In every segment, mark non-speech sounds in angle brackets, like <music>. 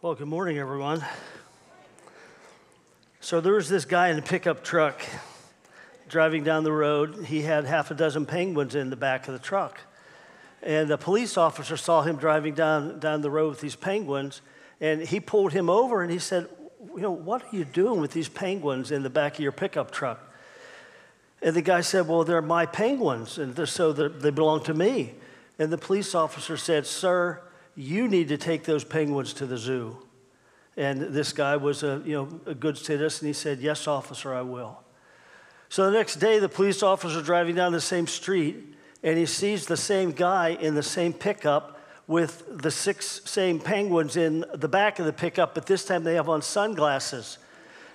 Well, good morning, everyone. So there was this guy in a pickup truck driving down the road. He had half a dozen penguins in the back of the truck. And a police officer saw him driving down, down the road with these penguins, and he pulled him over and he said, You know, what are you doing with these penguins in the back of your pickup truck? And the guy said, Well, they're my penguins, and so they belong to me. And the police officer said, Sir, you need to take those penguins to the zoo. And this guy was a, you know, a good citizen. He said, Yes, officer, I will. So the next day, the police officer driving down the same street, and he sees the same guy in the same pickup with the six same penguins in the back of the pickup, but this time they have on sunglasses.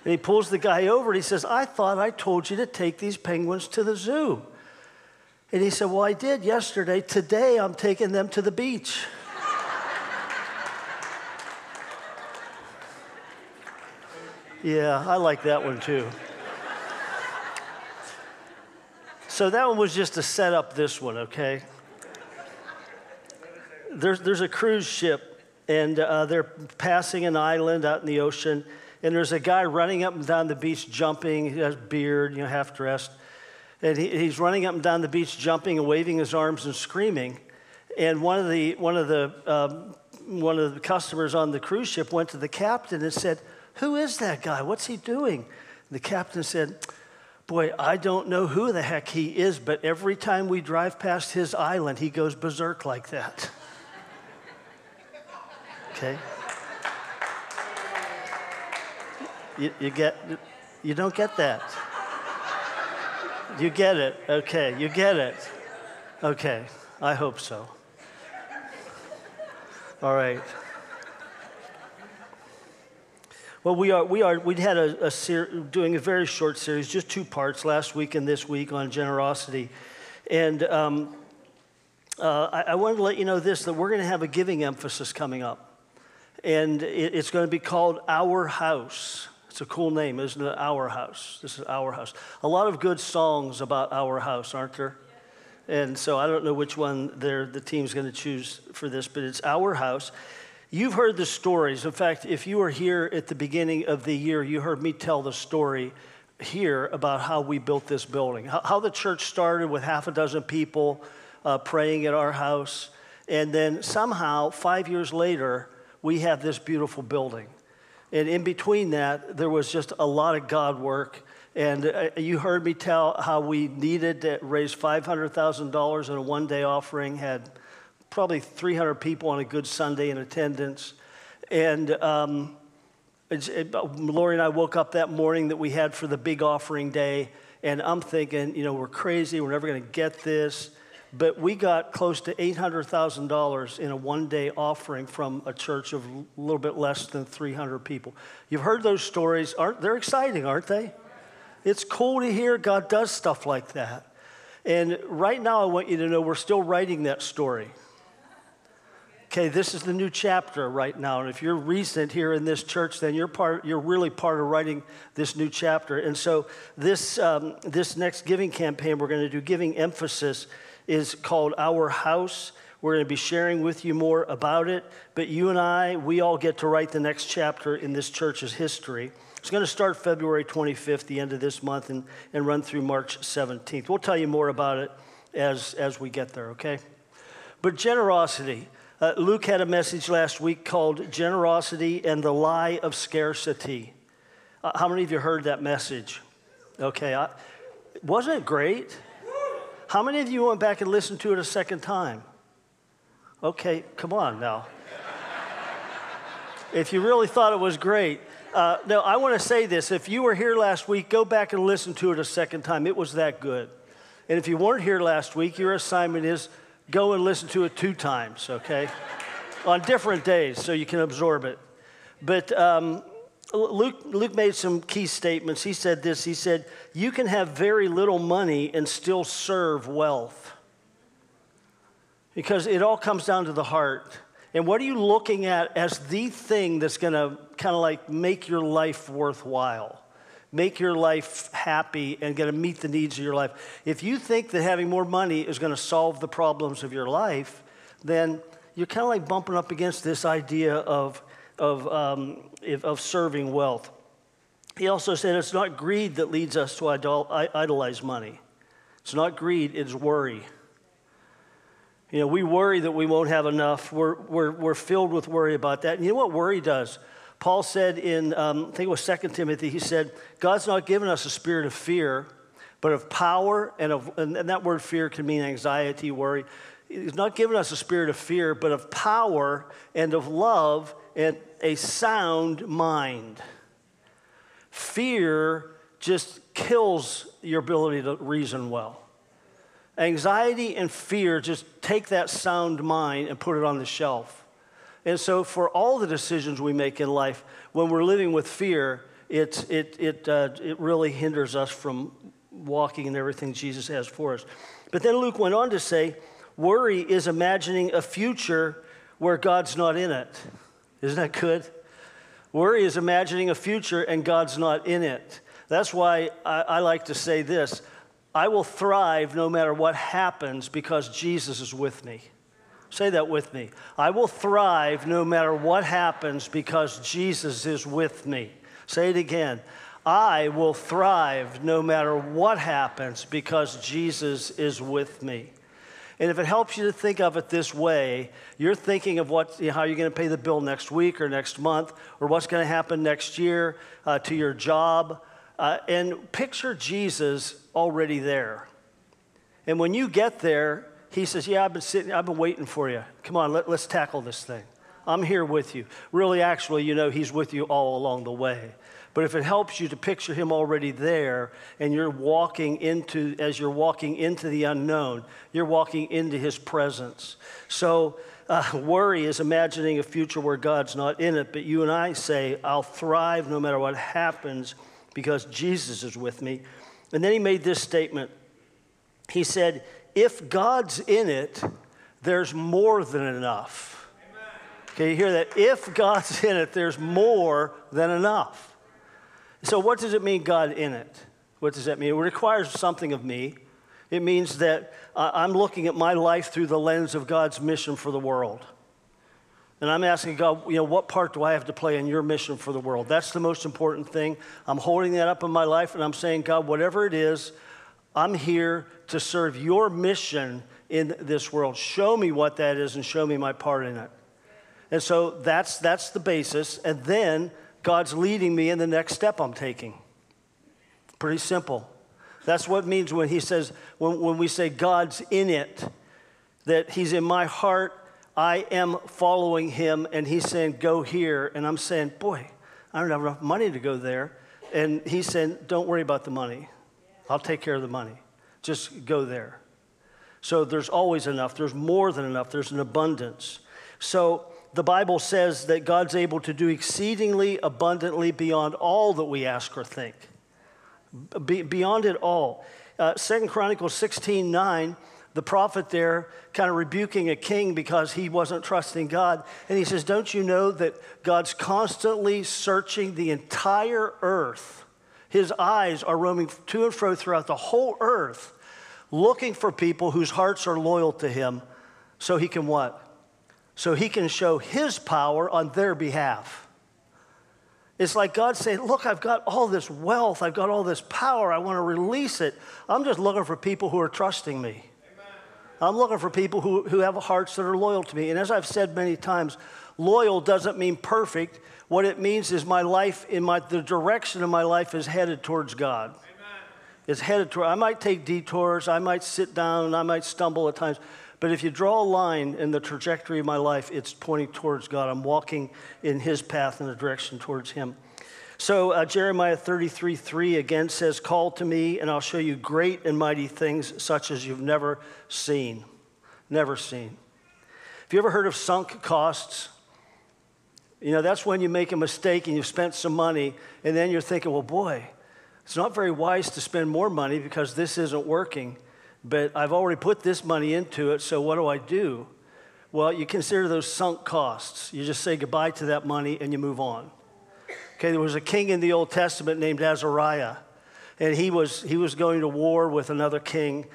And he pulls the guy over and he says, I thought I told you to take these penguins to the zoo. And he said, Well, I did yesterday. Today I'm taking them to the beach. Yeah, I like that one too. So that one was just to set up this one, okay? There's, there's a cruise ship, and uh, they're passing an island out in the ocean, and there's a guy running up and down the beach jumping. He has beard, you know, half dressed. And he, he's running up and down the beach jumping and waving his arms and screaming. And one of the, one of the, um, one of the customers on the cruise ship went to the captain and said, who is that guy? What's he doing? The captain said, Boy, I don't know who the heck he is, but every time we drive past his island, he goes berserk like that. <laughs> Okay? You, you get, you don't get that. You get it. Okay, you get it. Okay, I hope so. All right. Well, we are, we are, we had a, a ser- doing a very short series, just two parts last week and this week on generosity. And um, uh, I, I, wanted to let you know this that we're going to have a giving emphasis coming up. And it, it's going to be called Our House. It's a cool name, isn't it? Our House. This is Our House. A lot of good songs about Our House, aren't there? And so I don't know which one the team's going to choose for this, but it's Our House. You've heard the stories. In fact, if you were here at the beginning of the year, you heard me tell the story here about how we built this building, how, the church started with half a dozen people uh, praying at our house. And then somehow, five years later, we have this beautiful building. And in between that, there was just a lot of God work. And uh, you heard me tell how we needed to raise $500,000 in a one day offering, had probably 300 people on a good Sunday in attendance. And um, it, Lori and I woke up that morning that we had for the big offering day, and I'm thinking, you know, we're crazy, we're never going to get this. But we got close to $800,000 in a one day offering from a church of a little bit less than 300 people. You've heard those stories. Aren't, they're exciting, aren't they? It's cool to hear God does stuff like that. And right now, I want you to know we're still writing that story. Okay, this is the new chapter right now. And if you're recent here in this church, then you're, part, you're really part of writing this new chapter. And so, this, um, this next giving campaign we're going to do, giving emphasis, is called Our House. We're going to be sharing with you more about it. But you and I, we all get to write the next chapter in this church's history. It's going to start February 25th, the end of this month, and, and run through March 17th. We'll tell you more about it as, as we get there, okay? But generosity. Uh, Luke had a message last week called Generosity and the Lie of Scarcity. Uh, how many of you heard that message? Okay, I, wasn't it great? How many of you went back and listened to it a second time? Okay, come on now. if you really thought it was great, uh, no, I want to say this. If you were here last week, go back and listen to it a second time. It was that good. And if you weren't here last week, your assignment is go and listen to it two times, okay? On different days so you can absorb it. But um, Luke, Luke made some key statements. He said this He said, You can have very little money and still serve wealth. Because it all comes down to the heart. And what are you looking at as the thing that's to kind of like make your life worthwhile? Make your life happy and going to meet the needs of your life. If you think that having more money is going to solve the problems of your life, then you're kind of like bumping up against this idea of of, um, of serving wealth. He also said it's not greed that leads us to idol- idolize money. It's not greed, it's worry. You know, we worry that we won't have enough. We're, we're, we're filled with worry about that. And you know what worry does? Paul said in, um, I think it was 2 Timothy, he said, God's not given us a spirit of fear, but of power, and, of, and that word fear can mean anxiety, worry. He's not given us a spirit of fear, but of power and of love and a sound mind. Fear just kills your ability to reason well. Anxiety and fear just take that sound mind and put it on the shelf. And so, for all the decisions we make in life, when we're living with fear, it, it, it, uh, it really hinders us from walking in everything Jesus has for us. But then Luke went on to say, worry is imagining a future where God's not in it. Isn't that good? Worry is imagining a future and God's not in it. That's why I, I like to say this I will thrive no matter what happens because Jesus is with me. Say that with me. I will thrive no matter what happens because Jesus is with me. Say it again. I will thrive no matter what happens because Jesus is with me. And if it helps you to think of it this way, you're thinking of what, you know, how you're going to pay the bill next week or next month, or what's going to happen next year uh, to your job. Uh, and picture Jesus already there. And when you get there, he says, Yeah, I've been sitting, I've been waiting for you. Come on, let, let's tackle this thing. I'm here with you. Really, actually, you know, he's with you all along the way. But if it helps you to picture him already there and you're walking into, as you're walking into the unknown, you're walking into his presence. So, uh, worry is imagining a future where God's not in it, but you and I say, I'll thrive no matter what happens because Jesus is with me. And then he made this statement. He said, If God's in it, there's more than enough. Okay, you hear that? If God's <laughs> in it, there's more than enough. So, what does it mean, God in it? What does that mean? It requires something of me. It means that I'm looking at my life through the lens of God's mission for the world. And I'm asking God, you know, what part do I have to play in your mission for the world? That's the most important thing. I'm holding that up in my life and I'm saying, God, whatever it is, I'm here to serve your mission in this world. Show me what that is and show me my part in it. And so that's, that's the basis. And then God's leading me in the next step I'm taking. Pretty simple. That's what it means when he says, when, when we say God's in it, that he's in my heart, I am following him, and he's saying, go here. And I'm saying, boy, I don't have enough money to go there. And he's saying, don't worry about the money. I'll take care of the money. Just go there. So there's always enough. There's more than enough. There's an abundance. So the Bible says that God's able to do exceedingly abundantly beyond all that we ask or think. Be, beyond it all. Uh, Chronicles 16 9, the prophet there kind of rebuking a king because he wasn't trusting God. And he says, Don't you know that God's constantly searching the entire earth? His eyes are roaming to and fro throughout the whole earth, looking for people whose hearts are loyal to him so he can what? so he can show his power on their behalf. It's like God saying, Look, I've got all this wealth, I've got all this power, I want to release it. I'm just looking for people who are trusting me. Amen. I'm looking for people who, who have hearts that are loyal to me. And as I've said many times, loyal doesn't mean perfect. What it means is my life, in my, the direction of my life is headed towards God. It's headed toward, I might take detours, I might sit down, and I might stumble at times but if you draw a line in the trajectory of my life, it's pointing towards God. I'm walking in His path in the direction towards Him. So uh, Jeremiah 33 3 again says, Call to me, and I'll show you great and mighty things such as you've never seen. Never seen. Have you ever heard of sunk costs? You know, that's when you make a mistake and you've spent some money, and then you're thinking, well, boy, it's not very wise to spend more money because this isn't working but I've already put this money into it, so what do I do? Well, you consider those sunk costs. You just say goodbye to that money and you move on. Okay, there was a king in the Old Testament named Azariah, and he was, he was going to war with another king,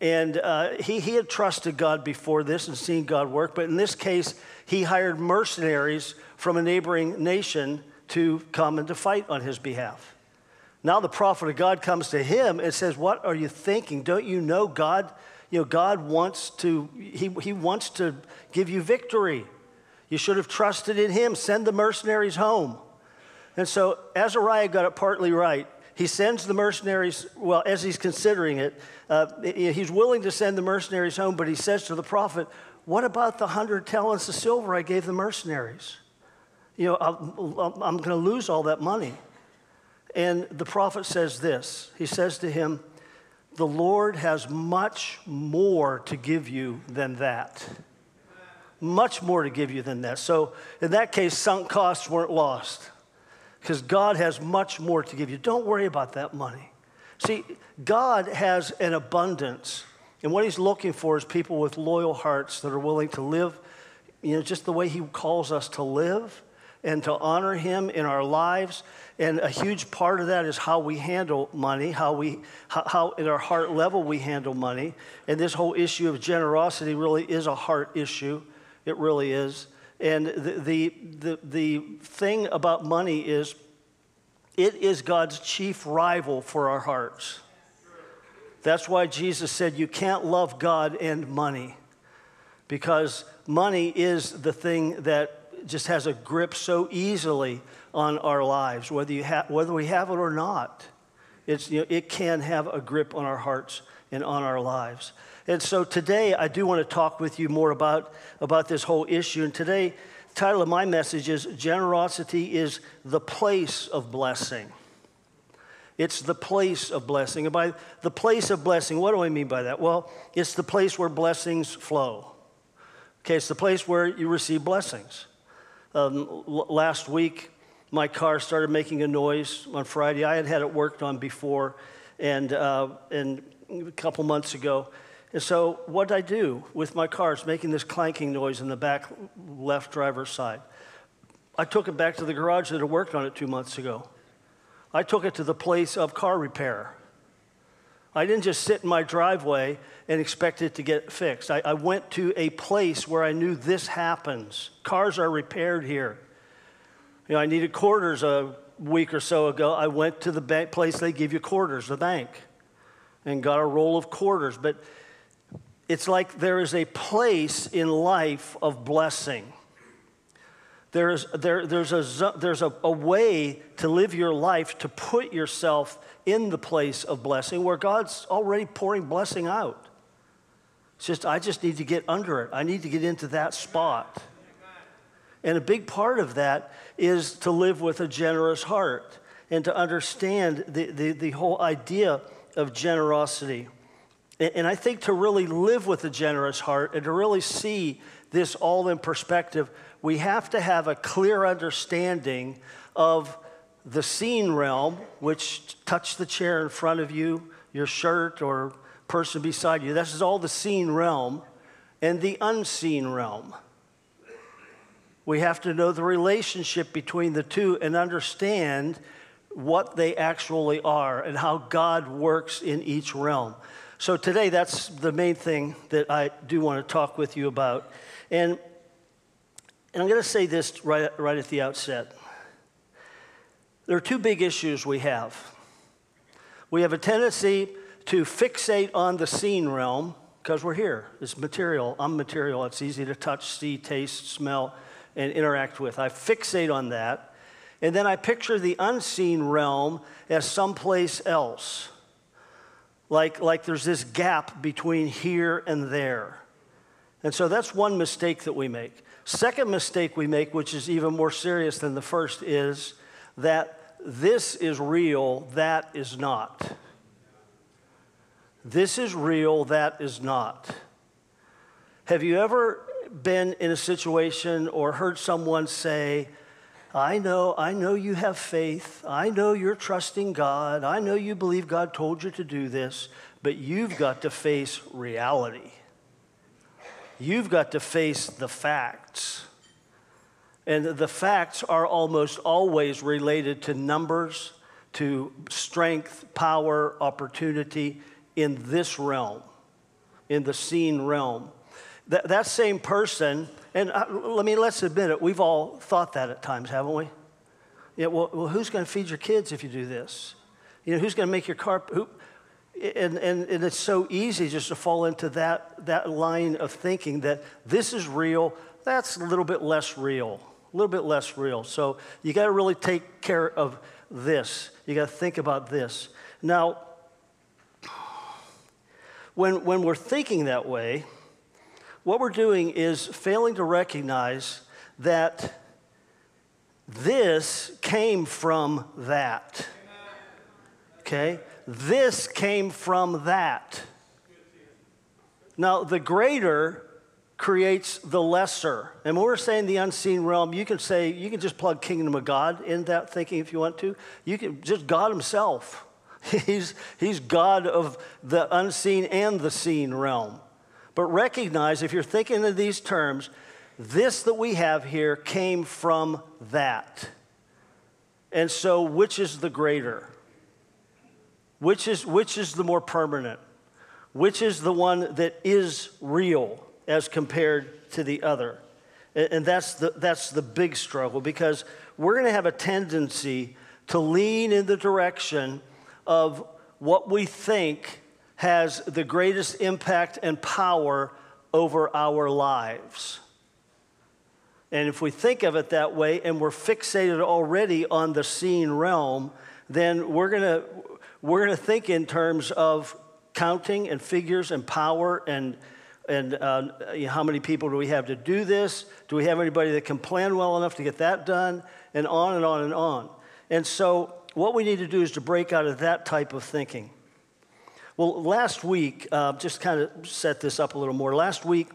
And uh, he, he had trusted God before this and seen God work, but in this case, he hired mercenaries from a neighboring nation to come and to fight on his behalf. Now the prophet of God comes to him and says, What are you thinking? Don't you know God? You know, God wants to, he, he wants to give you victory. You should have trusted in him. Send the mercenaries home. And so Azariah got it partly right. He sends the mercenaries, well, as he's considering it, uh, he's willing to send the mercenaries home, but he says to the prophet, What about the hundred talents of silver I gave the mercenaries? You know, I'm, I'm going to lose all that money. And the prophet says this He says to him, The Lord has much more to give you than that. Much more to give you than that. So, in that case, sunk costs weren't lost because God has much more to give you. Don't worry about that money. See, God has an abundance, and what He's looking for is people with loyal hearts that are willing to live, you know, just the way He calls us to live and to honor Him in our lives. And a huge part of that is how we handle money, how we, how, how at our heart level we handle money. And this whole issue of generosity really is a heart issue. It really is. And the, the, the, the thing about money is it is God's chief rival for our hearts. That's why Jesus said you can't love God and money because money is the thing that just has a grip so easily on our lives, whether, you ha- whether we have it or not. It's, you know, it can have a grip on our hearts and on our lives. And so today, I do want to talk with you more about, about this whole issue. And today, the title of my message is Generosity is the Place of Blessing. It's the place of blessing. And by the place of blessing, what do I mean by that? Well, it's the place where blessings flow. Okay, it's the place where you receive blessings. Um, last week, my car started making a noise on Friday. I had had it worked on before, and, uh, and a couple months ago. And so, what did I do with my car? It's making this clanking noise in the back left driver's side. I took it back to the garage that had worked on it two months ago. I took it to the place of car repair. I didn't just sit in my driveway and expect it to get fixed. I, I went to a place where I knew this happens. Cars are repaired here. You know, I needed quarters a week or so ago. I went to the bank place they give you quarters, the bank, and got a roll of quarters. But it's like there is a place in life of blessing. There's, there, there's, a, there's a, a way to live your life to put yourself in the place of blessing where God's already pouring blessing out. It's just, I just need to get under it. I need to get into that spot. And a big part of that is to live with a generous heart and to understand the, the, the whole idea of generosity. And I think to really live with a generous heart and to really see this all in perspective, we have to have a clear understanding of the seen realm, which touch the chair in front of you, your shirt or person beside you. This is all the seen realm, and the unseen realm. We have to know the relationship between the two and understand what they actually are and how God works in each realm. So today, that's the main thing that I do want to talk with you about. And, and I'm going to say this right, right at the outset. There are two big issues we have. We have a tendency to fixate on the seen realm because we're here. It's material. I'm material. It's easy to touch, see, taste, smell, and interact with. I fixate on that. And then I picture the unseen realm as someplace else like, like there's this gap between here and there. And so that's one mistake that we make. Second mistake we make, which is even more serious than the first, is that this is real, that is not. This is real, that is not. Have you ever been in a situation or heard someone say, I know, I know you have faith. I know you're trusting God. I know you believe God told you to do this, but you've got to face reality. You've got to face the facts. And the facts are almost always related to numbers, to strength, power, opportunity in this realm. in the seen realm. That, that same person, and I, let me let's admit it, we've all thought that at times, haven't we? Yeah, well, well who's going to feed your kids if you do this? You know, who's going to make your car? Who, and, and, and it's so easy just to fall into that, that line of thinking that this is real, that's a little bit less real, a little bit less real. So you got to really take care of this. You got to think about this. Now, when, when we're thinking that way, what we're doing is failing to recognize that this came from that. Okay? This came from that. Now, the greater creates the lesser. And when we're saying the unseen realm, you can say, you can just plug kingdom of God in that thinking if you want to. You can just God Himself. <laughs> He's, he's God of the unseen and the seen realm. But recognize, if you're thinking in these terms, this that we have here came from that. And so, which is the greater? Which is, which is the more permanent? Which is the one that is real as compared to the other? And that's the, that's the big struggle because we're going to have a tendency to lean in the direction of what we think has the greatest impact and power over our lives. And if we think of it that way and we're fixated already on the seen realm, then we're going to we're going to think in terms of counting and figures and power and and uh, how many people do we have to do this? Do we have anybody that can plan well enough to get that done? And on and on and on. And so, what we need to do is to break out of that type of thinking. Well, last week, uh, just kind of set this up a little more. Last week,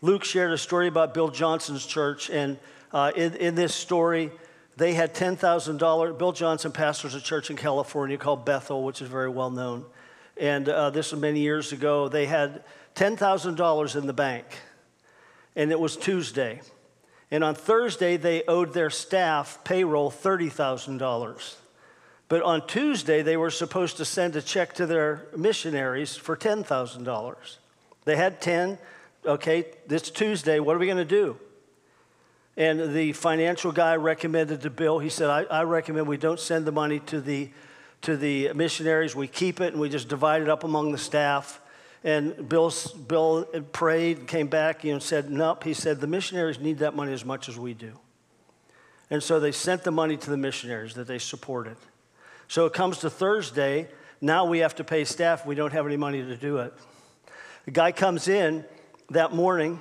Luke shared a story about Bill Johnson's church, and uh, in, in, this story, they had $10,000. Bill Johnson pastors a church in California called Bethel, which is very well known. And uh, this was many years ago. They had $10,000 in the bank, and it was Tuesday. And on Thursday, they owed their staff payroll $30,000. But on Tuesday, they were supposed to send a check to their missionaries for $10,000. They had 10. Okay, this Tuesday, what are we going to do? And the financial guy recommended to Bill, he said, I, I recommend we don't send the money to the, to the missionaries. We keep it and we just divide it up among the staff. And Bill, Bill prayed came back and said, Nope. He said, The missionaries need that money as much as we do. And so they sent the money to the missionaries that they supported. So it comes to Thursday. Now we have to pay staff. We don't have any money to do it. The guy comes in that morning,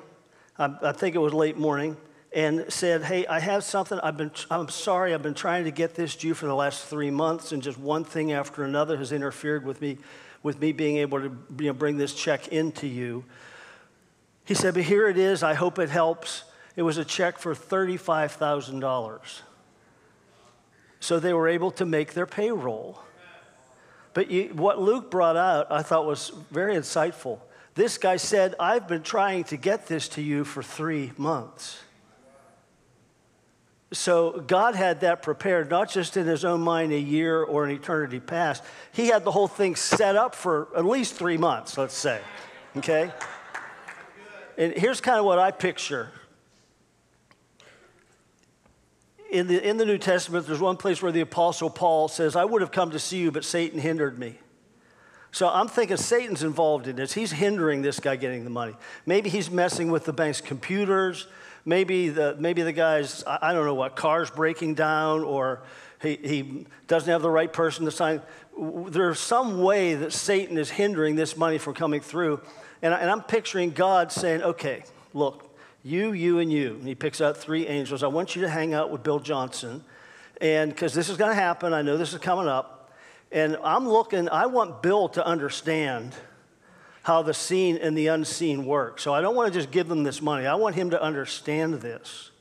I, I think it was late morning, and said, Hey, I have something. I've been, I'm sorry, I've been trying to get this due for the last three months, and just one thing after another has interfered with me, with me being able to you know, bring this check into you. He said, But here it is. I hope it helps. It was a check for $35,000 so they were able to make their payroll. But you, what Luke brought out, I thought was very insightful. This guy said, I've been trying to get this to you for three months. So God had that prepared, not just in his own mind a year or an eternity past. He had the whole thing set up for at least three months, let's say. Okay? And here's kind of what I picture in the, in the New Testament, there's one place where the Apostle Paul says, I would have come to see you, but Satan hindered me. So I'm thinking Satan's involved in this. He's hindering this guy getting the money. Maybe he's messing with the bank's computers. Maybe the, maybe the guy's, I don't know what, car's breaking down or he, he doesn't have the right person to sign. There's some way that Satan is hindering this money from coming through. And, I, and I'm picturing God saying, okay, look, you, you, and you. And he picks out three angels. I want you to hang out with Bill Johnson. And because this is going to happen, I know this is coming up. And I'm looking, I want Bill to understand how the seen and the unseen work. So I don't want to just give him this money. I want him to understand this.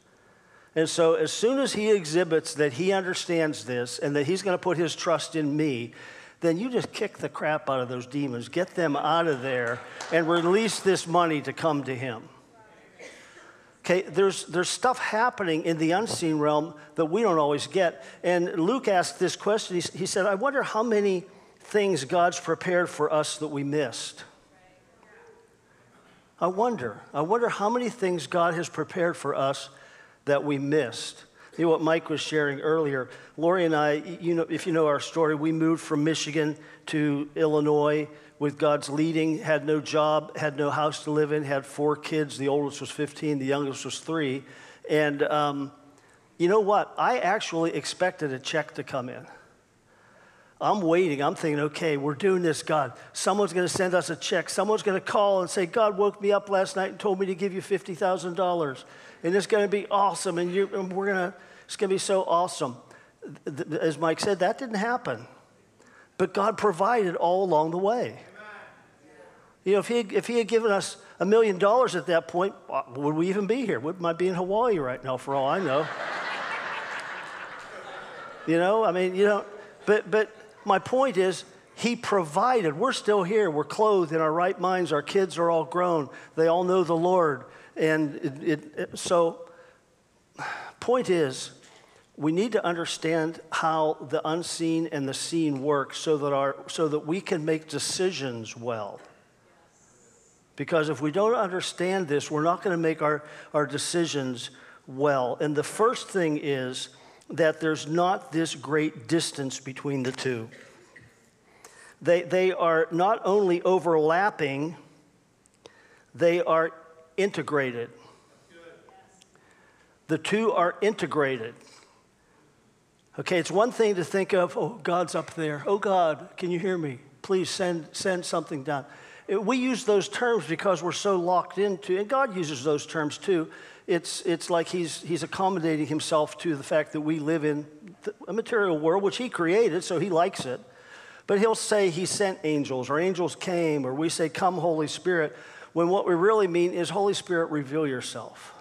And so as soon as he exhibits that he understands this and that he's going to put his trust in me, then you just kick the crap out of those demons, get them out of there, and release this money to come to him. Okay, there's, there's stuff happening in the unseen realm that we don't always get. And Luke asked this question. He, he said, I wonder how many things God's prepared for us that we missed. I wonder. I wonder how many things God has prepared for us that we missed. You know what Mike was sharing earlier. Lori and I, you know, if you know our story, we moved from Michigan to Illinois with God's leading, had no job, had no house to live in, had four kids. The oldest was 15, the youngest was three. And um, you know what? I actually expected a check to come in. I'm waiting. I'm thinking, okay, we're doing this, God. Someone's going to send us a check. Someone's going to call and say, God woke me up last night and told me to give you $50,000. And it's going to be awesome. And, you, and we're going to, it's going to be so awesome. As Mike said, that didn't happen. But God provided all along the way. You know, if he, if he had given us a million dollars at that point, uh, would we even be here? We might be in Hawaii right now, for all I know. <laughs> you know, I mean, you know, but, but my point is, he provided. We're still here. We're clothed in our right minds. Our kids are all grown. They all know the Lord. And it, it, it, so, point is, we need to understand how the unseen and the seen work so that, our, so that we can make decisions well. Because if we don't understand this, we're not going to make our, our decisions well. And the first thing is that there's not this great distance between the two. They, they are not only overlapping, they are integrated. The two are integrated. Okay, it's one thing to think of, oh, God's up there. Oh, God, can you hear me? Please send, send something down. We use those terms because we're so locked into, and God uses those terms too it's, it's like he's, he's accommodating himself to the fact that we live in a material world, which he created, so he likes it. But he'll say he sent angels, or angels came, or we say, Come, Holy Spirit, when what we really mean is, Holy Spirit, reveal yourself.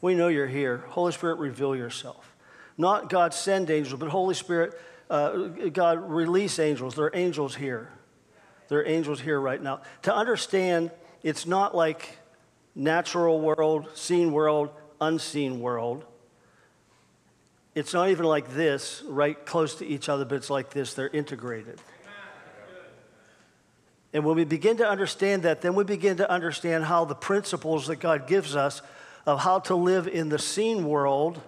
We know you're here. Holy Spirit, reveal yourself. Not God send angels, but Holy Spirit, uh, God release angels. There are angels here. There are angels here right now. To understand, it's not like natural world, seen world, unseen world. It's not even like this, right close to each other, but it's like this. They're integrated. And when we begin to understand that, then we begin to understand how the principles that God gives us of how to live in the seen world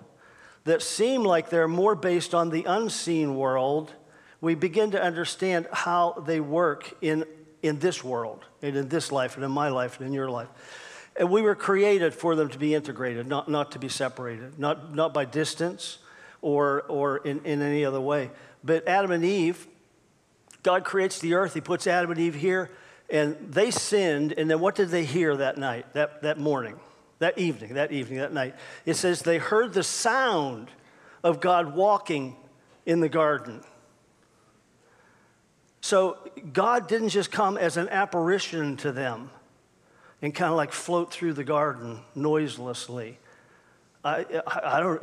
that seem like they're more based on the unseen world, we begin to understand how they work in, in this world and in this life and in my life and in your life. And we were created for them to be integrated, not, not to be separated, not, not by distance or, or in, in any other way. But Adam and Eve, God creates the earth, He puts Adam and Eve here, and they sinned. And then what did they hear that night, that, that morning, that evening, that evening, that night? It says they heard the sound of God walking in the garden. So God didn't just come as an apparition to them and kind of like float through the garden noiselessly. I, I, I don't,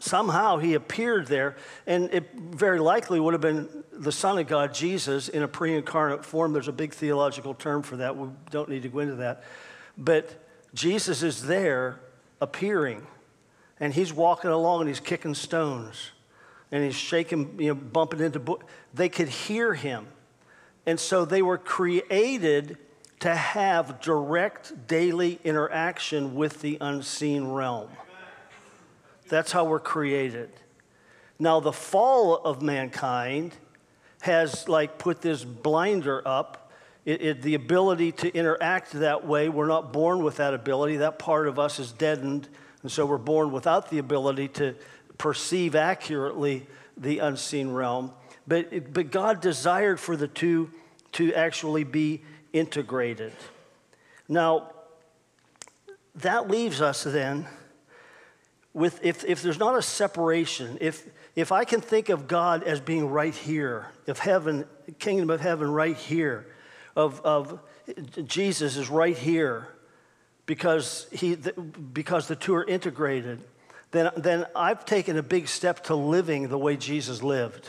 somehow he appeared there, and it very likely would have been the Son of God, Jesus, in a pre incarnate form. There's a big theological term for that. We don't need to go into that. But Jesus is there appearing, and he's walking along and he's kicking stones and he's shaking, you know, bumping into. Bo- they could hear him. And so they were created to have direct daily interaction with the unseen realm. That's how we're created. Now, the fall of mankind has like put this blinder up. It, it, the ability to interact that way, we're not born with that ability. That part of us is deadened, and so we're born without the ability to perceive accurately the unseen realm. But, but God desired for the two to actually be integrated. Now, that leaves us then with if, if there's not a separation, if, if I can think of God as being right here, if heaven, kingdom of heaven right here, of, of Jesus is right here because, he, because the two are integrated, then, then I've taken a big step to living the way Jesus lived.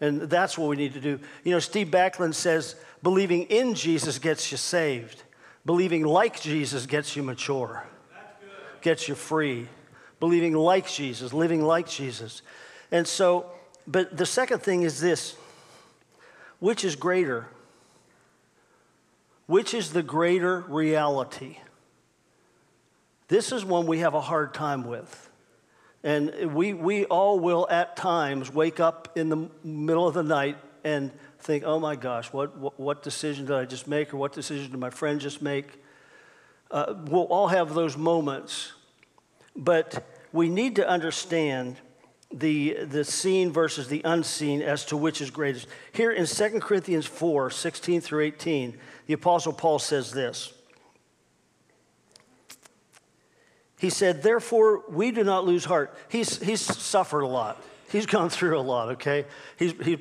And that's what we need to do. You know, Steve Backlund says believing in Jesus gets you saved, believing like Jesus gets you mature, gets you free. Believing like Jesus, living like Jesus. And so, but the second thing is this which is greater? which is the greater reality? This is one we have a hard time with. And we, we all will at times wake up in the middle of the night and think, oh my gosh, what, what, what decision did I just make? Or what decision did my friend just make? Uh, we'll all have those moments. But we need to understand the, the seen versus the unseen as to which is greatest. Here in 2 Corinthians 4 16 through 18, the Apostle Paul says this. He said, Therefore, we do not lose heart. He's, he's suffered a lot. He's gone through a lot, okay? He's, he's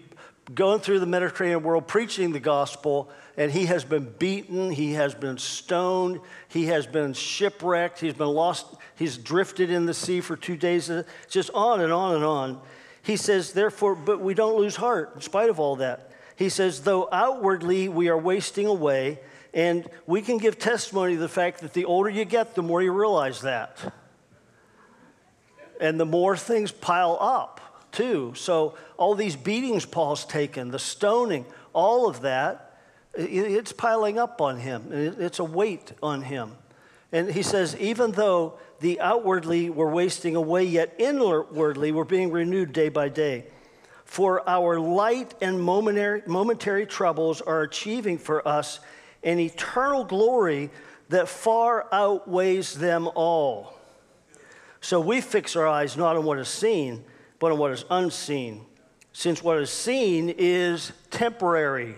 going through the Mediterranean world preaching the gospel, and he has been beaten, he has been stoned, he has been shipwrecked, he's been lost, he's drifted in the sea for two days, just on and on and on. He says, Therefore, but we don't lose heart in spite of all that. He says, Though outwardly we are wasting away, and we can give testimony to the fact that the older you get, the more you realize that. And the more things pile up, too. So, all these beatings Paul's taken, the stoning, all of that, it's piling up on him. It's a weight on him. And he says, even though the outwardly we're wasting away, yet inwardly we're being renewed day by day. For our light and momentary, troubles are achieving for us an eternal glory that far outweighs them all. So we fix our eyes not on what is seen, but on what is unseen. Since what is seen is temporary,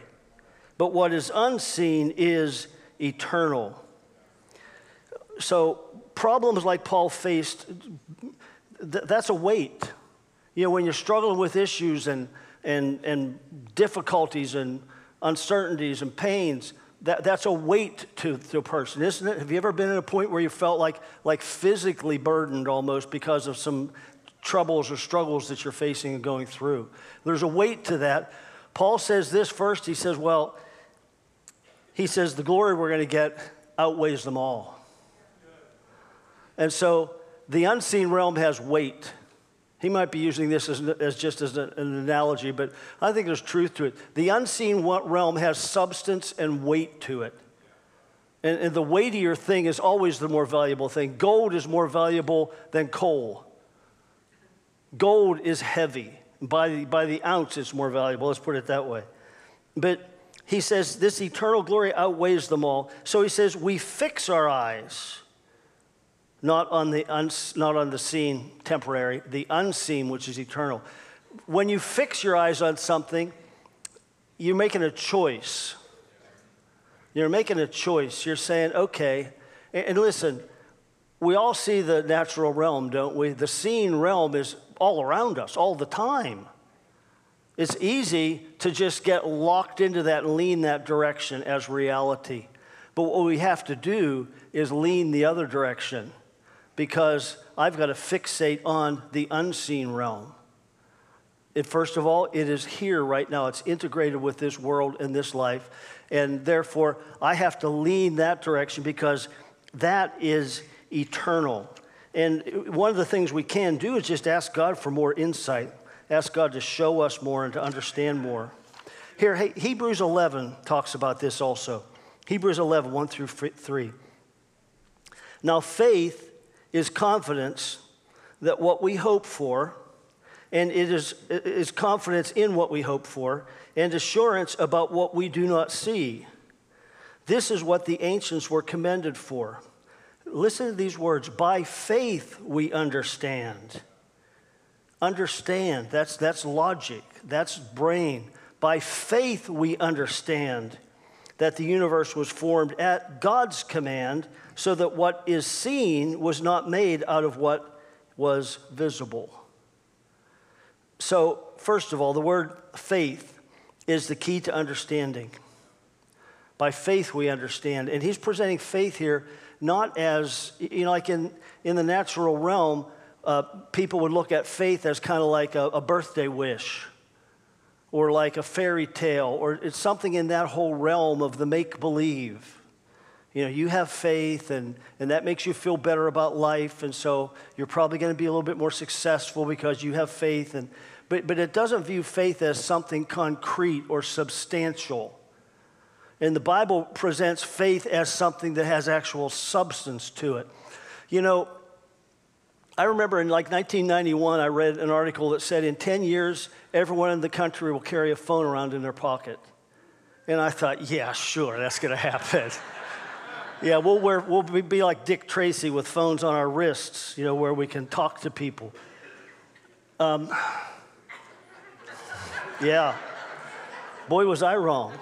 but what is unseen is eternal. So, problems like Paul faced, th- that's a weight. You know, when you're struggling with issues and, and, and difficulties and uncertainties and pains, that, that's a weight to, to a person, isn't it? Have you ever been at a point where you felt like, like physically burdened almost because of some troubles or struggles that you're facing and going through? There's a weight to that. Paul says this first. He says, well, he says, the glory we're going to get outweighs them all. And so the unseen realm has weight. He might be using this as, as just as an, an analogy, but I think there's truth to it. The unseen realm has substance and weight to it. And, and, the weightier thing is always the more valuable thing. Gold is more valuable than coal. Gold is heavy. By the, by the ounce, it's more valuable. Let's put it that way. But he says this eternal glory outweighs them all. So he says, we fix our eyes not on the, uns, not on the seen, temporary, the unseen, which is eternal. When you fix your eyes on something, you're making a choice. You're making a choice. You're saying, okay, and, and listen, we all see the natural realm, don't we? The seen realm is all around us all the time. It's easy to just get locked into that and lean that direction as reality. But what we have to do is lean the other direction because I've got to fixate on the unseen realm. It, first of all, it is here right now. It's integrated with this world and this life. And therefore, I have to lean that direction because that is eternal. And one of the things we can do is just ask God for more insight, ask God to show us more and to understand more. Here, Hebrews 11 talks about this also. Hebrews 11, 1 through 3. Now, faith is confidence that what we hope for, and it is, is confidence in what we hope for, and assurance about what we do not see. This is what the ancients were commended for. Listen to these words by faith we understand. Understand, that's, that's logic, that's brain. By faith we understand that the universe was formed at God's command so that what is seen was not made out of what was visible. So, first of all, the word faith is the key to understanding. By faith, we understand. And he's presenting faith here not as, you know, like in, in the natural realm, uh, people would look at faith as kind of like a, a birthday wish or like a fairy tale, or it's something in that whole realm of the make believe. You know, you have faith, and, and that makes you feel better about life, and so you're probably going to be a little bit more successful because you have faith. And, but, but it doesn't view faith as something concrete or substantial. And the Bible presents faith as something that has actual substance to it. You know, I remember in like 1991, I read an article that said in 10 years, everyone in the country will carry a phone around in their pocket. And I thought, yeah, sure, that's going to happen. <laughs> yeah, we'll, wear, we'll be like Dick Tracy with phones on our wrists, you know, where we can talk to people. Um, <sighs> yeah. Boy, was I wrong.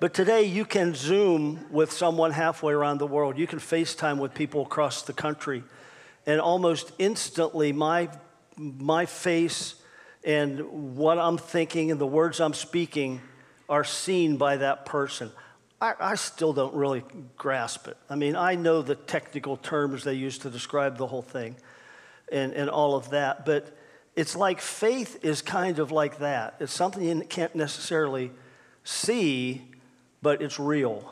But today you can Zoom with someone halfway around the world. You can FaceTime with people across the country. And almost instantly, my, my face and what I'm thinking and the words I'm speaking are seen by that person. I, I, still don't really grasp it. I mean, I know the technical terms they use to describe the whole thing and, and all of that, but it's like faith is kind of like that. It's something you can't necessarily see, but it's real.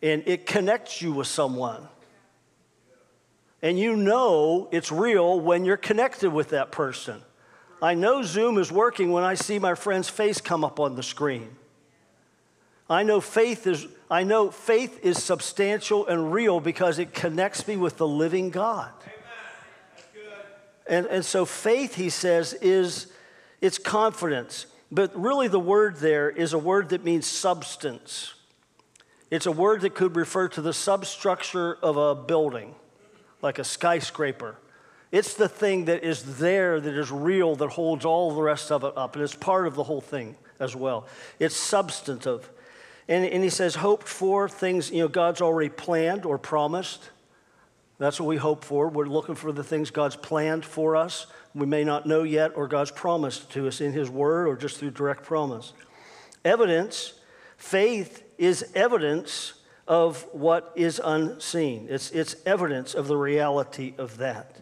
And it connects you with someone. And you know it's real when you're connected with that person. I know Zoom is working when I see my friend's face come up on the screen. I know faith is I know faith is substantial and real because it connects me with the living God. And, and so faith, he says, is it's confidence. But really, the word there is a word that means substance. It's a word that could refer to the substructure of a building, like a skyscraper. It's the thing that is there, that is real, that holds all the rest of it up. And it's part of the whole thing as well. It's substantive. And, and he says, hoped for things, you know, God's already planned or promised. That's what we hope for. We're looking for the things God's planned for us. We may not know yet, or God's promised to us in His Word or just through direct promise. Evidence, faith is evidence of what is unseen, it's, it's evidence of the reality of that.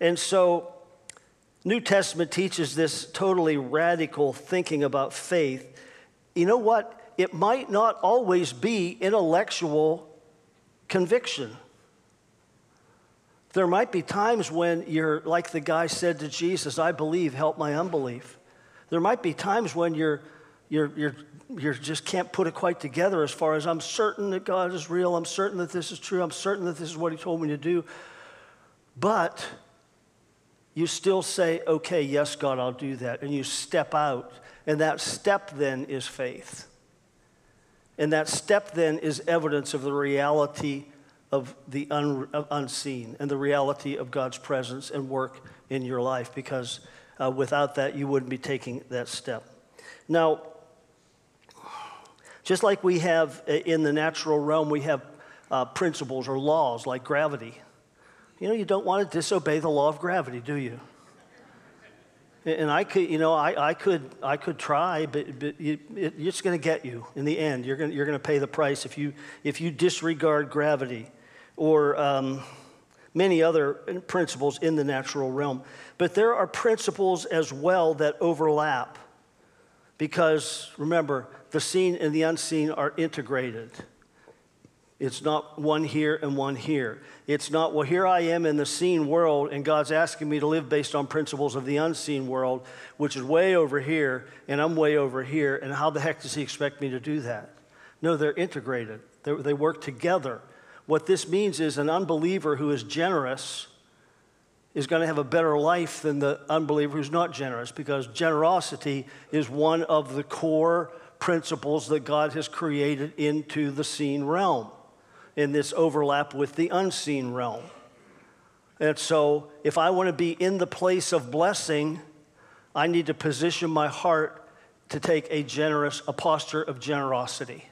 And so, New Testament teaches this totally radical thinking about faith. You know what? It might not always be intellectual conviction. There might be times when you're like the guy said to Jesus, I believe, help my unbelief. There might be times when you're, you're, you're, you just can't put it quite together as far as I'm certain that God is real, I'm certain that this is true, I'm certain that this is what He told me to do. But you still say, okay, yes, God, I'll do that. And you step out. And that step then is faith. And that step then is evidence of the reality of the un, of unseen and the reality of God's presence and work in your life because uh, without that, you wouldn't be taking that step. Now, just like we have uh, in the natural realm, we have uh, principles or laws like gravity. You know, you don't want to disobey the law of gravity, do you? And I could, you know, I, I could, I could try, but, but it, it, it's going to get you in the end. You're going, you're going to pay the price if you, if you disregard gravity or um, many other principles in the natural realm. But there are principles as well that overlap because remember, the seen and the unseen are integrated. It's not one here and one here. It's not, well, here I am in the seen world, and God's asking me to live based on principles of the unseen world, which is way over here, and I'm way over here, and how the heck does He expect me to do that? No, they're integrated, they, they work together. What this means is an unbeliever who is generous is going to have a better life than the unbeliever who's not generous because generosity is one of the core principles that God has created into the seen realm in this overlap with the unseen realm. And so, if I want to be in the place of blessing, I need to position my heart to take a generous, a posture of generosity,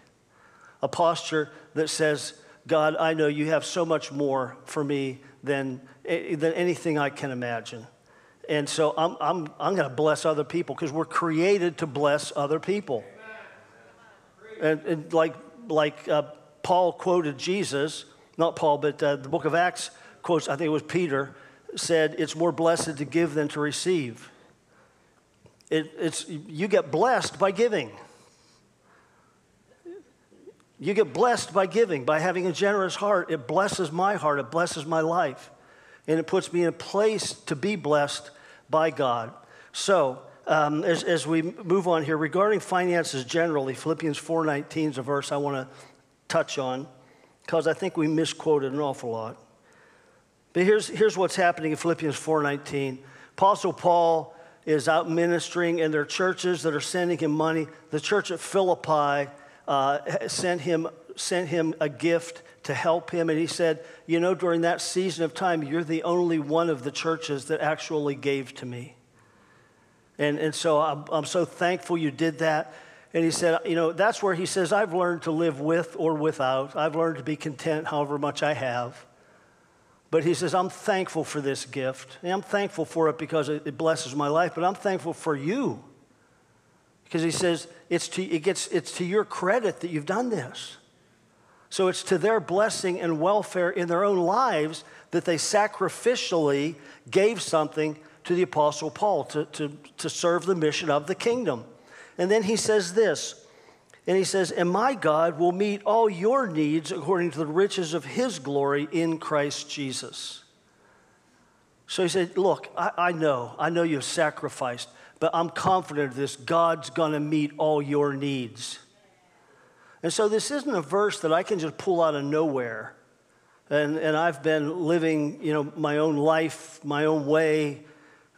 a posture that says, God, I know you have so much more for me than, than anything I can imagine. And so I'm, I'm, I'm going to bless other people because we're created to bless other people. And, and like, like uh, Paul quoted Jesus, not Paul, but uh, the book of Acts quotes, I think it was Peter, said, It's more blessed to give than to receive. It, it's, you get blessed by giving. You get blessed by giving, by having a generous heart. It blesses my heart, it blesses my life, and it puts me in a place to be blessed by God. So, um, as, as we move on here, regarding finances generally, Philippians 4.19 is a verse I want to touch on because I think we misquoted an awful lot. But here's, here's what's happening in Philippians 4.19. Apostle Paul is out ministering in their churches that are sending him money. The church at Philippi uh, sent, him, sent him a gift to help him. And he said, You know, during that season of time, you're the only one of the churches that actually gave to me. And, and so I'm, I'm so thankful you did that. And he said, You know, that's where he says, I've learned to live with or without. I've learned to be content however much I have. But he says, I'm thankful for this gift. And I'm thankful for it because it, it blesses my life, but I'm thankful for you. Because he says, it's to, it gets, it's to your credit that you've done this. So it's to their blessing and welfare in their own lives that they sacrificially gave something to the Apostle Paul to, to, to serve the mission of the kingdom. And then he says this, and he says, And my God will meet all your needs according to the riches of his glory in Christ Jesus. So he said, Look, I, I know, I know you've sacrificed, but I'm confident of this. God's gonna meet all your needs. And so this isn't a verse that I can just pull out of nowhere. And, and I've been living, you know, my own life, my own way,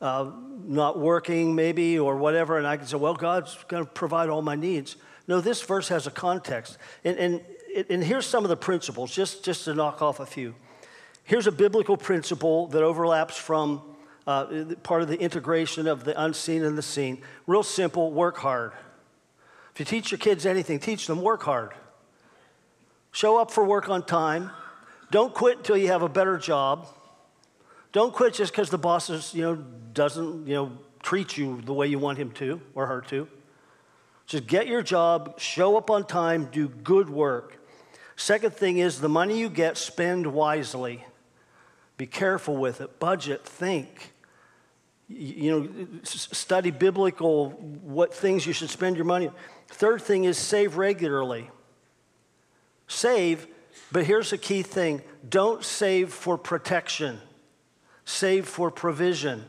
uh, not working maybe or whatever, and I can say, well, God's going to provide all my needs. No, this verse has a context. And, and, and here's some of the principles, just, just to knock off a few. Here's a biblical principle that overlaps from uh, part of the integration of the unseen and the seen. Real simple work hard. If you teach your kids anything, teach them work hard. Show up for work on time. Don't quit until you have a better job. Don't quit just because the boss is, you know, doesn't you know, treat you the way you want him to or her to. Just get your job, show up on time, do good work. Second thing is the money you get, spend wisely. Be careful with it. Budget, think. You know, study biblical what things you should spend your money. Third thing is save regularly. Save, but here's a key thing don't save for protection, save for provision.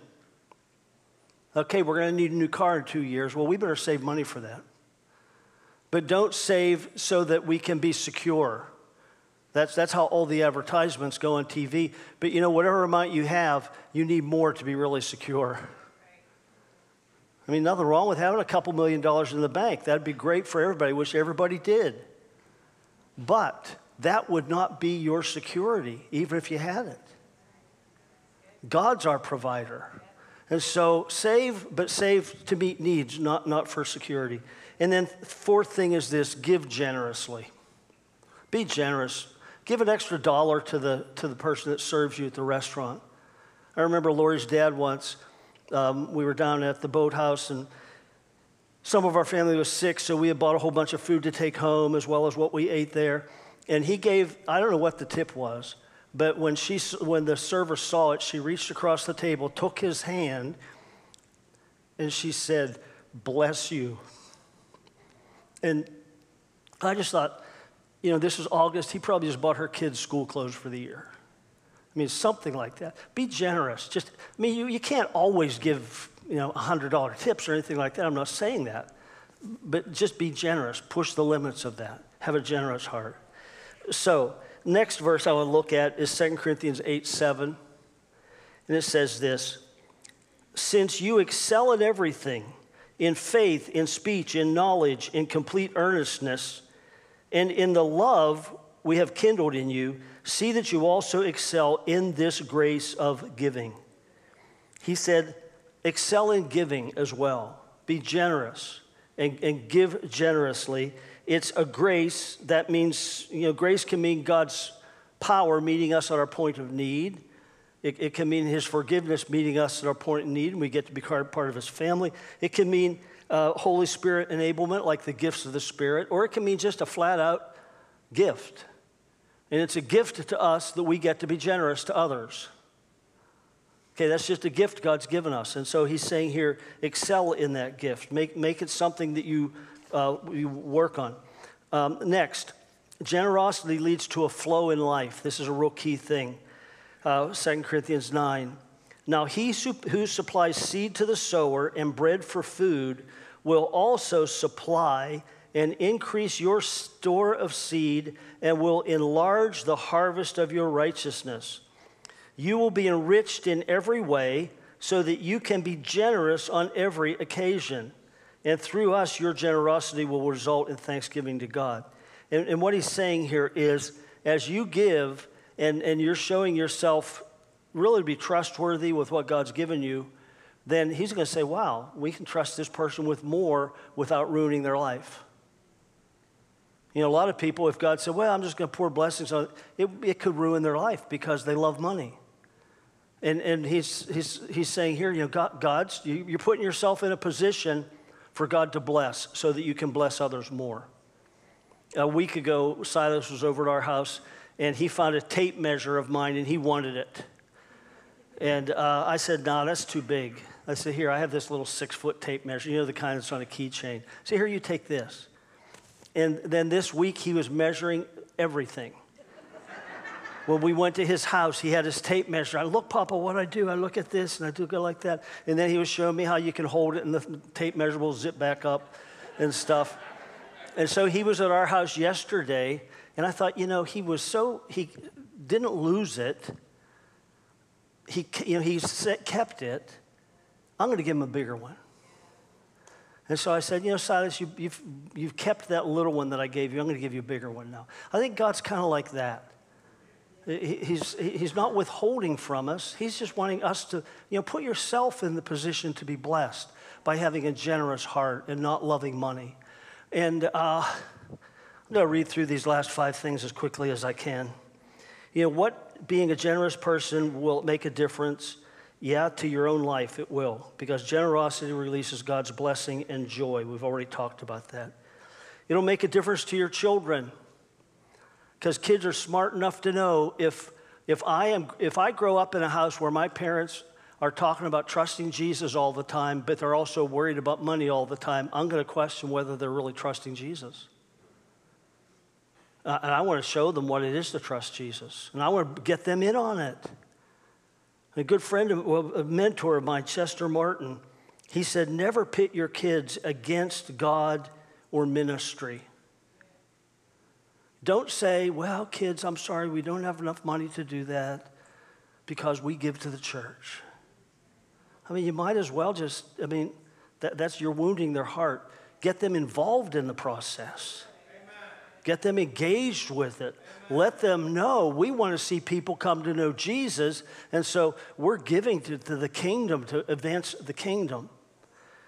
Okay, we're going to need a new car in two years. Well, we better save money for that. But don't save so that we can be secure. That's, that's how all the advertisements go on TV. But you know, whatever amount you have, you need more to be really secure. I mean, nothing wrong with having a couple million dollars in the bank. That'd be great for everybody. Wish everybody did. But that would not be your security, even if you had it. God's our provider. And so save, but save to meet needs, not, not for security. And then fourth thing is this give generously. Be generous. Give an extra dollar to the, to the person that serves you at the restaurant. I remember Lori's dad once, um, we were down at the boathouse and some of our family was sick, so we had bought a whole bunch of food to take home as well as what we ate there. And he gave, I don't know what the tip was, but when, she, when the server saw it, she reached across the table, took his hand, and she said, Bless you. And I just thought, you know, this is August. He probably just bought her kids school clothes for the year. I mean, something like that. Be generous. Just, I mean, you, you can't always give, you know, $100 tips or anything like that. I'm not saying that. But just be generous. Push the limits of that. Have a generous heart. So, next verse I want to look at is 2 Corinthians 8 7. And it says this Since you excel in everything, in faith, in speech, in knowledge, in complete earnestness, and in the love we have kindled in you, see that you also excel in this grace of giving. He said, Excel in giving as well. Be generous and, and give generously it's a grace that means, you know, grace can mean God's power meeting us at our point of need. It, it, can mean His forgiveness meeting us at our point of need, and we get to be part of His family. It can mean uh, Holy Spirit enablement, like the gifts of the Spirit, or it can mean just a flat out gift. And it's a gift to us that we get to be generous to others. Okay, that's just a gift God's given us. And so He's saying here, excel in that gift, make, make it something that you uh, we work on. Um, next, generosity leads to a flow in life. This is a real key thing. Uh, 2 Corinthians 9. Now, he who supplies seed to the sower and bread for food will also supply and increase your store of seed and will enlarge the harvest of your righteousness. You will be enriched in every way so that you can be generous on every occasion. And through us, your generosity will result in thanksgiving to God. And, and what he's saying here is as you give and, and you're showing yourself really to be trustworthy with what God's given you, then he's going to say, wow, we can trust this person with more without ruining their life. You know, a lot of people, if God said, well, I'm just going to pour blessings on it, it could ruin their life because they love money. And, and he's, he's, he's saying here, you know, God, God's, you're putting yourself in a position for God to bless so that you can bless others more. A week ago, Silas was over at our house and he found a tape measure of mine and he wanted it. And uh, I said, no, nah, that's too big. I said, here, I have this little six foot tape measure, you know, the kind that's on a keychain. So here, you take this. And then this week, he was measuring everything. when we went to his house, he had his tape measure. I look, Papa, what I do? I look at this and I do go like that. And then he was showing me how you can hold it and the tape measure will zip back up and stuff. And so he was at our house yesterday, and I thought, you know, he was so, he didn't lose it. He, you know, he kept it. I'm going to give him a bigger one. And so I said, You know, Silas, you, have you've, you've kept that little one that I gave you. I'm going to give you a bigger one now. I think God's kind of like that. He's, he's not withholding from us. He's just wanting us to, you know, put yourself in the position to be blessed by having a generous heart and not loving money. And uh, I'm going to read through these last five things as quickly as I can. You know, what being a generous person will make a difference yeah, to your own life, it will, because generosity releases God's blessing and joy. We've already talked about that. It'll make a difference to your children, because kids are smart enough to know if, if, I am, if I grow up in a house where my parents are talking about trusting Jesus all the time, but they're also worried about money all the time, I'm going to question whether they're really trusting Jesus. Uh, and I want to show them what it is to trust Jesus, and I want to get them in on it. A good friend, a mentor of mine, Chester Martin, he said, never pit your kids against God or ministry. Don't say, well, kids, I'm sorry, we don't have enough money to do that because we give to the church. I mean, you might as well just, I mean, that, that's you're wounding their heart. Get them involved in the process. Get them engaged with it. Let them know we want to see people come to know Jesus. And so we're giving to, to the kingdom to advance the kingdom.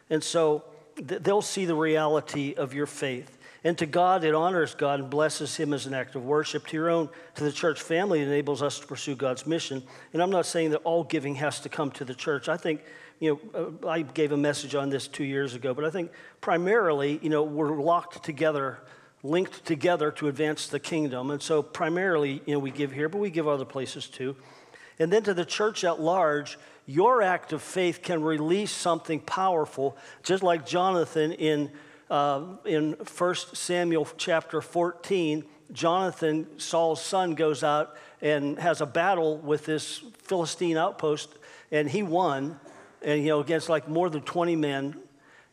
And so th- they'll see the reality of your faith. And to God, it honors God and blesses Him as an act of worship. To your own, to the church family, it enables us to pursue God's mission. And I'm not saying that all giving has to come to the church. I think, you know, uh, I gave a message on this two years ago, but I think primarily, you know, we're locked together linked together to advance the kingdom. And so primarily, you know, we give here, but we give other places too. And then to the church at large, your act of faith can release something powerful, just like Jonathan in, uh, in 1 Samuel chapter 14. Jonathan, Saul's son, goes out and has a battle with this Philistine outpost, and he won, and you know, against like more than 20 men.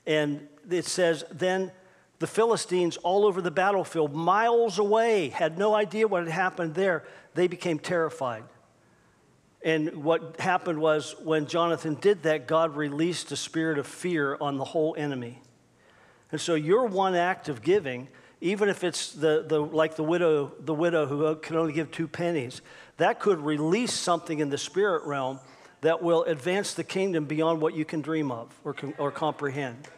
And it says, then the Philistines all over the battlefield, miles away, had no idea what had happened there. They became terrified. And what happened was when Jonathan did that, God released a spirit of fear on the whole enemy. And so your one act of giving, even if it's the, the, like the widow, the widow who can only give two pennies, that could release something in the spirit realm that will advance the kingdom beyond what you can dream of or, or comprehend.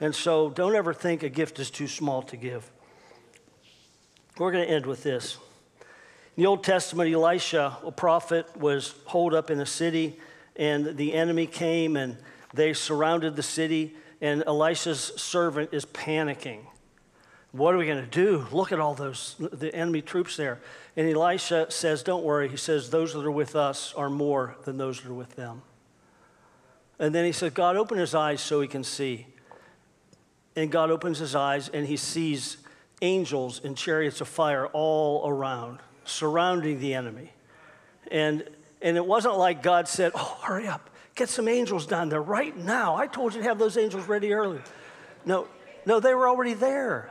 And so don't ever think a gift is too small to give. We're going to end with this. In the Old Testament, Elisha, a prophet, was holed up in a city, and the enemy came and they surrounded the city, and Elisha's servant is panicking. What are we going to do? Look at all those, the enemy troops there. And Elisha says, Don't worry. He says, Those that are with us are more than those that are with them. And then he said, God, open his eyes so he can see. And God opens his eyes and he sees angels in chariots of fire all around, surrounding the enemy. And, And it wasn't like God said, Oh, hurry up, get some angels down there right now. I told you to have those angels ready earlier. No, no, they were already there.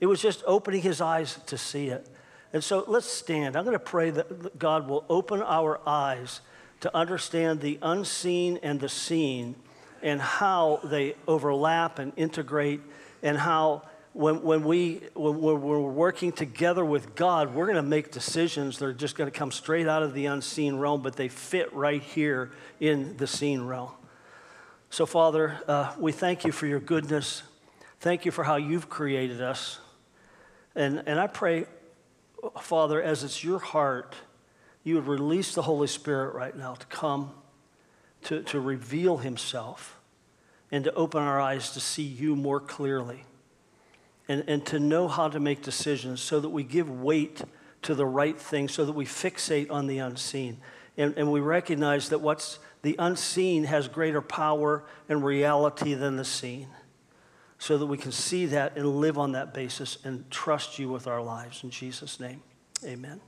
It was just opening his eyes to see it. And so let's stand. I'm going to pray that God will open our eyes to understand the unseen and the seen and how they overlap and integrate and how when, when, we, when we're working together with God, we're going to make decisions that are just going to come straight out of the unseen realm, but they fit right here in the seen realm. So, Father, uh, we thank you for your goodness. Thank you for how you've created us. And, and I pray, Father, as it's your heart, you would release the Holy Spirit right now to come, to, to reveal himself, and to open our eyes to see you more clearly and, and to know how to make decisions so that we give weight to the right thing, so that we fixate on the unseen. And, and we recognize that what's the unseen has greater power and reality than the seen, so that we can see that and live on that basis and trust you with our lives. In Jesus' name, amen.